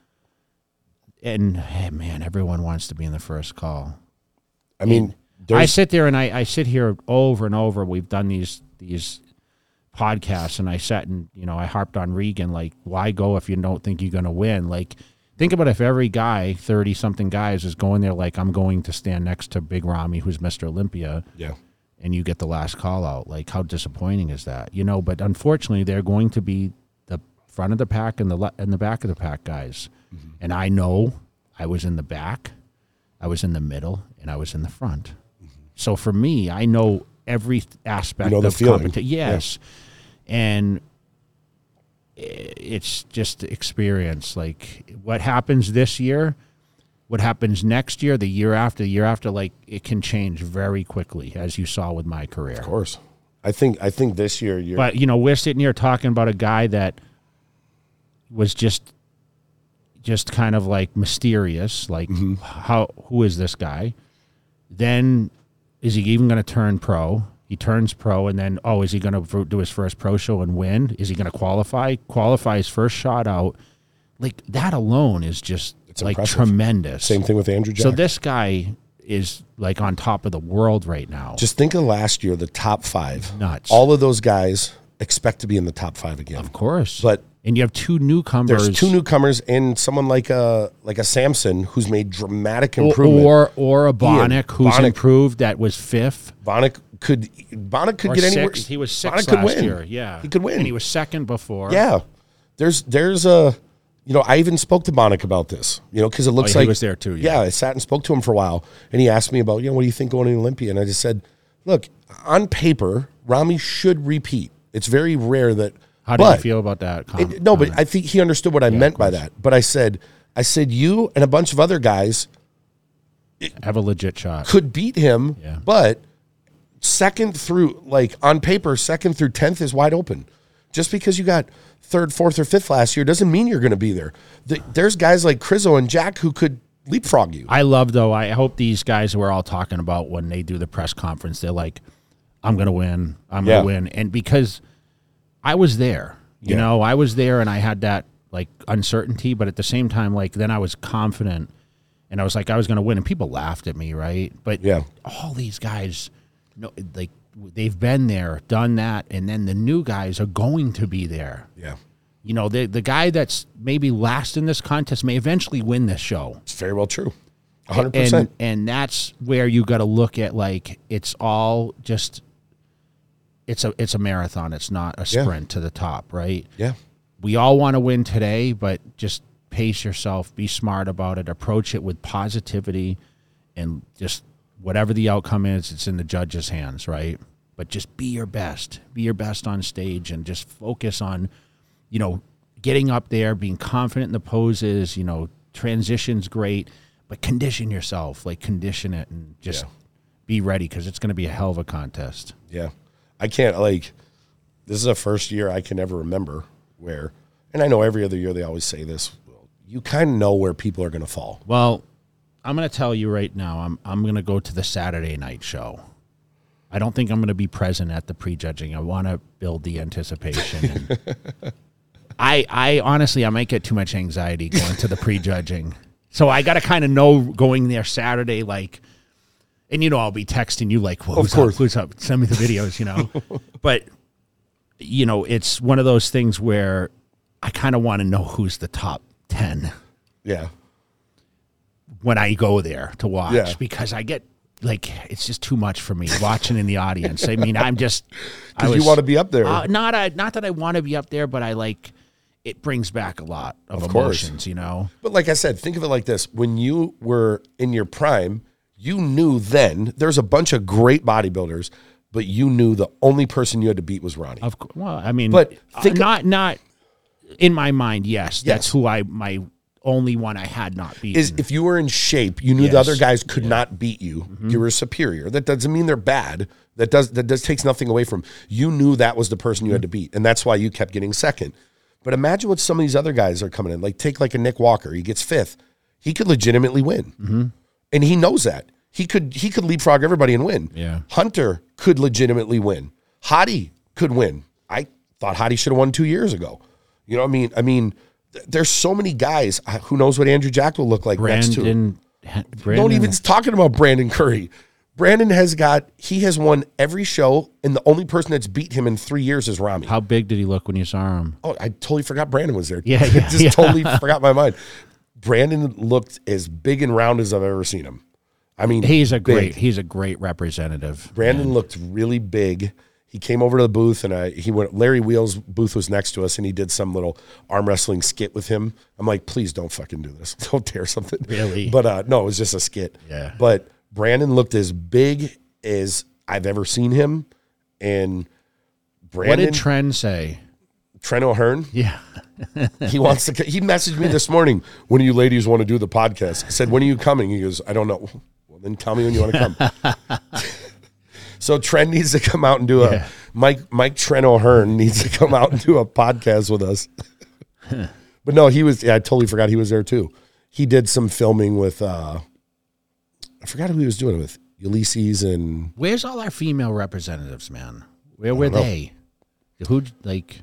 and hey, man, everyone wants to be in the first call. I mean, I sit there and I, I sit here over and over. We've done these these podcasts, and I sat and you know I harped on Regan like, why go if you don't think you're going to win? Like, think about if every guy, thirty something guys, is going there like I'm going to stand next to Big Ramy, who's Mister Olympia, yeah. And you get the last call out. Like, how disappointing is that? You know, but unfortunately, they're going to be the front of the pack and the le- and the back of the pack guys. Mm-hmm. And I know I was in the back, I was in the middle, and I was in the front. So for me, I know every aspect You know the of competition. Yes, and it's just experience. Like what happens this year, what happens next year, the year after, the year after. Like it can change very quickly, as you saw with my career. Of course. I think I think this year you're But you know, we're sitting here talking about a guy that was just just kind of like mysterious, like Mm-hmm. how who is this guy? Then is he even going to turn pro? He turns pro, and then oh, is he going to do his first pro show and win? Is he going to qualify? Qualify his first shot out? Like that alone is just like impressive. tremendous. same thing with Andrew Jacked. So this guy is like on top of the world right now. Just think of last year, the top five. Nuts. All of those guys expect to be in the top five again. of course, But and you have two newcomers. there's two newcomers and someone like a like a Samson who's made dramatic improvement. or, or a Bonac who's Bonac. improved that was fifth Bonac could Bonac could or get anywhere. He was Bonac sixth could last win. year. Yeah, he could win. and he was second before. Yeah, there's there's a you know I even spoke to Bonac about this. You know because it looks Oh, he was there too, yeah. I sat and spoke to him for a while, and he asked me about you know what do you think going to the Olympia, and I just said, look, on paper, Ramy should repeat. It's very rare that. How do you feel about that? It- no, but uh, I think he understood what I meant by that. But I said, I said you and a bunch of other guys have a legit shot. could beat him, Yeah. but second through like on paper, second through tenth is wide open. Just because you got third, fourth, or fifth last year doesn't mean you're going to be there. The, there's guys like Krizo and Jacked who could leapfrog you. I love though. I hope these guys we're all talking about when they do the press conference, they're like, "I'm going to win. I'm Yeah. going to win," and because I was there, you Yeah. know, I was there, and I had that like uncertainty, but at the same time, like then I was confident, and I was like, I was going to win, and people laughed at me, right? But Yeah. all these guys, no, like they've been there, done that, and then the new guys are going to be there. yeah, You know, the the guy that's maybe last in this contest may eventually win this show it's very well true. hundred and percent. and that's where you got to look at like it's all just it's a it's a marathon it's not a Yeah. sprint to the top right Yeah, we all want to win today but just pace yourself be smart about it approach it with positivity and just whatever the outcome is it's in the judge's hands right but just be your best be your best on stage and just focus on you know getting up there being confident in the poses you know transitions great but condition yourself like condition it and just Yeah. be ready because it's going to be a hell of a contest yeah. I can't like. This is the first year I can ever remember where, and I know every other year they always say this. You kind of know where people are going to fall. Well, I'm going to tell you right now. I'm I'm going to go to the Saturday night show. I don't think I'm going to be present at the prejudging. I want to build the anticipation. [laughs] I I honestly I might get too much anxiety going to the prejudging. So I got to kind of know going there Saturday like and you know I'll be texting you like well, Of who's course. up who's up send me the videos, you know. [laughs] but you know, it's one of those things where I kind of want to know who's the top 10 Yeah, when I go there to watch Yeah. because I get like it's just too much for me watching in the audience. I mean, I'm just [laughs] because you want to be up there. uh, not I, not that I want to be up there, but I like it brings back a lot of, Of course. emotions. You know, But like I said, think of it like this: when you were in your prime, you knew then there's a bunch of great bodybuilders, but you knew the only person you had to beat was Ronnie. of course. Well, I mean, But uh, think- not not in my mind. Yes, that's who I my only one I had not beaten. is if you were in shape, you knew the other guys could not beat you. You were superior. That doesn't mean they're bad. That does that does takes nothing away from you knew that was the person you had to beat, and that's why you kept getting second. But imagine what some of these other guys are coming in. Like take like a Nick Walker, he gets fifth. He could legitimately win, mm-hmm. and he knows that he could he could leapfrog everybody and win. Yeah. Hunter could legitimately win. Hadi could win. I thought Hadi should have won two years ago. You know what I mean? I mean, there's so many guys. uh, Who knows what Andrew Jacked will look like next to him. Brandon, Don't even talking about Brandon Curry. Brandon has got he has won every show, and the only person that's beat him in three years is Ramy. How big did he look when you saw him? Oh, I totally forgot Brandon was there. Yeah, I [laughs] yeah, just yeah. totally forgot my mind. Brandon looked as big and round as I've ever seen him. I mean, He's a big. great. He's a great representative. Brandon looked really big. He came over to the booth and I, he went. Larry Wheels' booth was next to us, and he did some little arm wrestling skit with him. I'm like, please don't fucking do this. [laughs] Don't tear something. Really? But uh, no, it was just a skit. Yeah. But Brandon looked as big as I've ever seen him, and brandon What did Trent say? Trent O'Hearn. Yeah, [laughs] He wants to. He messaged me this morning. When do you ladies want to do the podcast? I said, when are you coming? He goes, I don't know. Well, then tell me when you want to come. [laughs] so Trent needs to come out and do a Yeah. Mike Mike Trent O'Hearn needs to come out and do a podcast with us. [laughs] but no, he was. Yeah, I totally forgot he was there too. He did some filming with. uh I forgot who he was doing it with. Ulysses and where's all our female representatives, man? Where were they? Who like?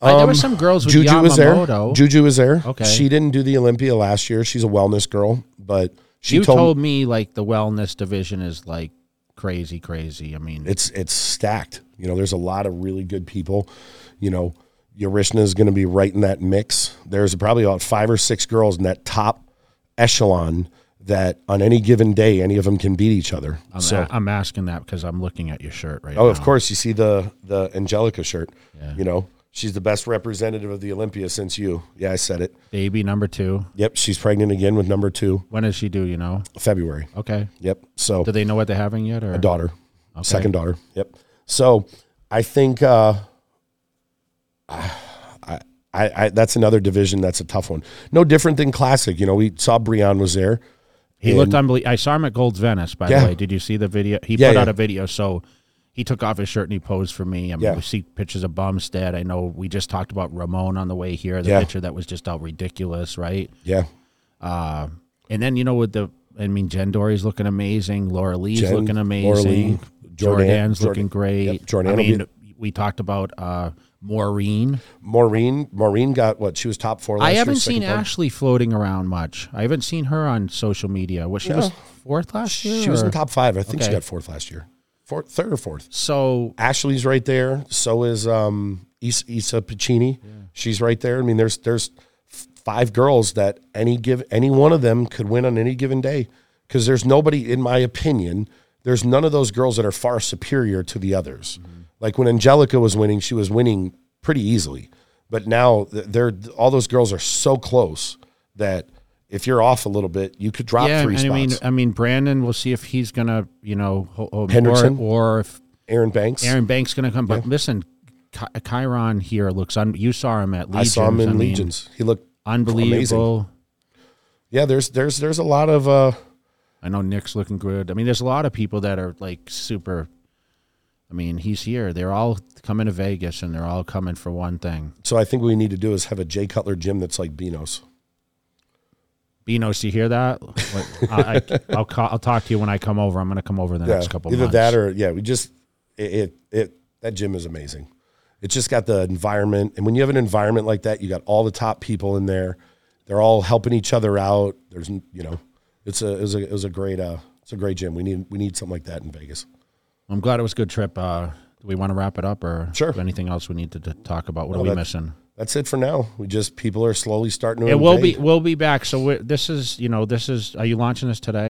I- there were some girls with Um, Juju was there. Juju was there. Okay. She didn't do the Olympia last year. She's a wellness girl, but she you told, told, me like the wellness division is like crazy, crazy. I mean, it's it's stacked. You know, there's a lot of really good people. You know, Yarishna is going to be right in that mix. There's probably about five or six girls in that top echelon that on any given day, any of them can beat each other. I'm, so, a- I'm asking that because I'm looking at your shirt right oh, now. oh, now. of course, you see the the Angelica shirt. Yeah. You know, she's the best representative of the Olympia since you. Yeah, I said it. Baby number two. Yep, she's pregnant again with number two, When does she do? You know? February. Okay. Yep. So Do they know what they're having yet? Or a daughter, second daughter. Yep. So I think uh, I, I, I, that's another division. That's a tough one. No different than classic. You know, we saw Breon was there. He And- looked unbelievable. I saw him at Gold's Venice, by Yeah. the way. Did you see the video? He Yeah, put yeah. out a video. So he took off his shirt and he posed for me. I mean, Yeah. we see pictures of Bumstead. I know we just talked about Ramon on the way here. The Yeah. picture that was just out ridiculous, right? Yeah. Uh, and then, you know, with the, I mean, Jen Dorie's looking amazing. Laura Lee's Jen, looking Laura amazing. Lee, Jordan- Jordan's Jordan- looking great. yep, Jordan I mean, be- we talked about uh, Maureen. Maureen. Maureen got what? She was top four. Last year. I haven't second seen. Ashley floating around much. I haven't seen her on social media. Was she was fourth last year? She was in top five. I think she got fourth last year. Fourth, third or fourth. So Ashley's right there. So is um, Isa, Isa Piccini. She's right there. I mean, there's there's five girls that any give any one of them could win on any given day because there's nobody, in my opinion, there's none of those girls that are far superior to the others. Like when Angelica was winning, she was winning pretty easily, but now th- they're all those girls are so close that if you're off a little bit, you could drop yeah, three spots. I mean, I mean, Brandon. We'll see if he's gonna, you know, ho- ho- Henderson? or, if Aaron Banks, Aaron Banks gonna come. But listen, Ky- Chiron here looks. Un- you saw him at I saw him in mean, Legions. He looked Unbelievable. yeah. There's there's there's a lot of. uh I know Nick's looking good. I mean, there's a lot of people that are like super. I mean, he's here. They're all coming to Vegas, and they're all coming for one thing. So I think what we need to do is have a Jay Cutler gym that's like Beano's. Benos, do you hear that? [laughs] I, I, I'll call, I'll talk to you when I come over. I'm going to come over the next couple either months. that or yeah, we just it, it it that gym is amazing. It's just got the environment, and when you have an environment like that, you got all the top people in there. They're all helping each other out. There's you know, it's a it was a it was a great uh it's a great gym. We need we need something like that in Vegas. I'm glad it was a good trip. Uh, do we want to wrap it up, or Sure. anything else we need to, to talk about? What No, are we missing? That's it for now. We just people are slowly starting to. It will be we'll be back. So we're, this is you know this is are you launching this today?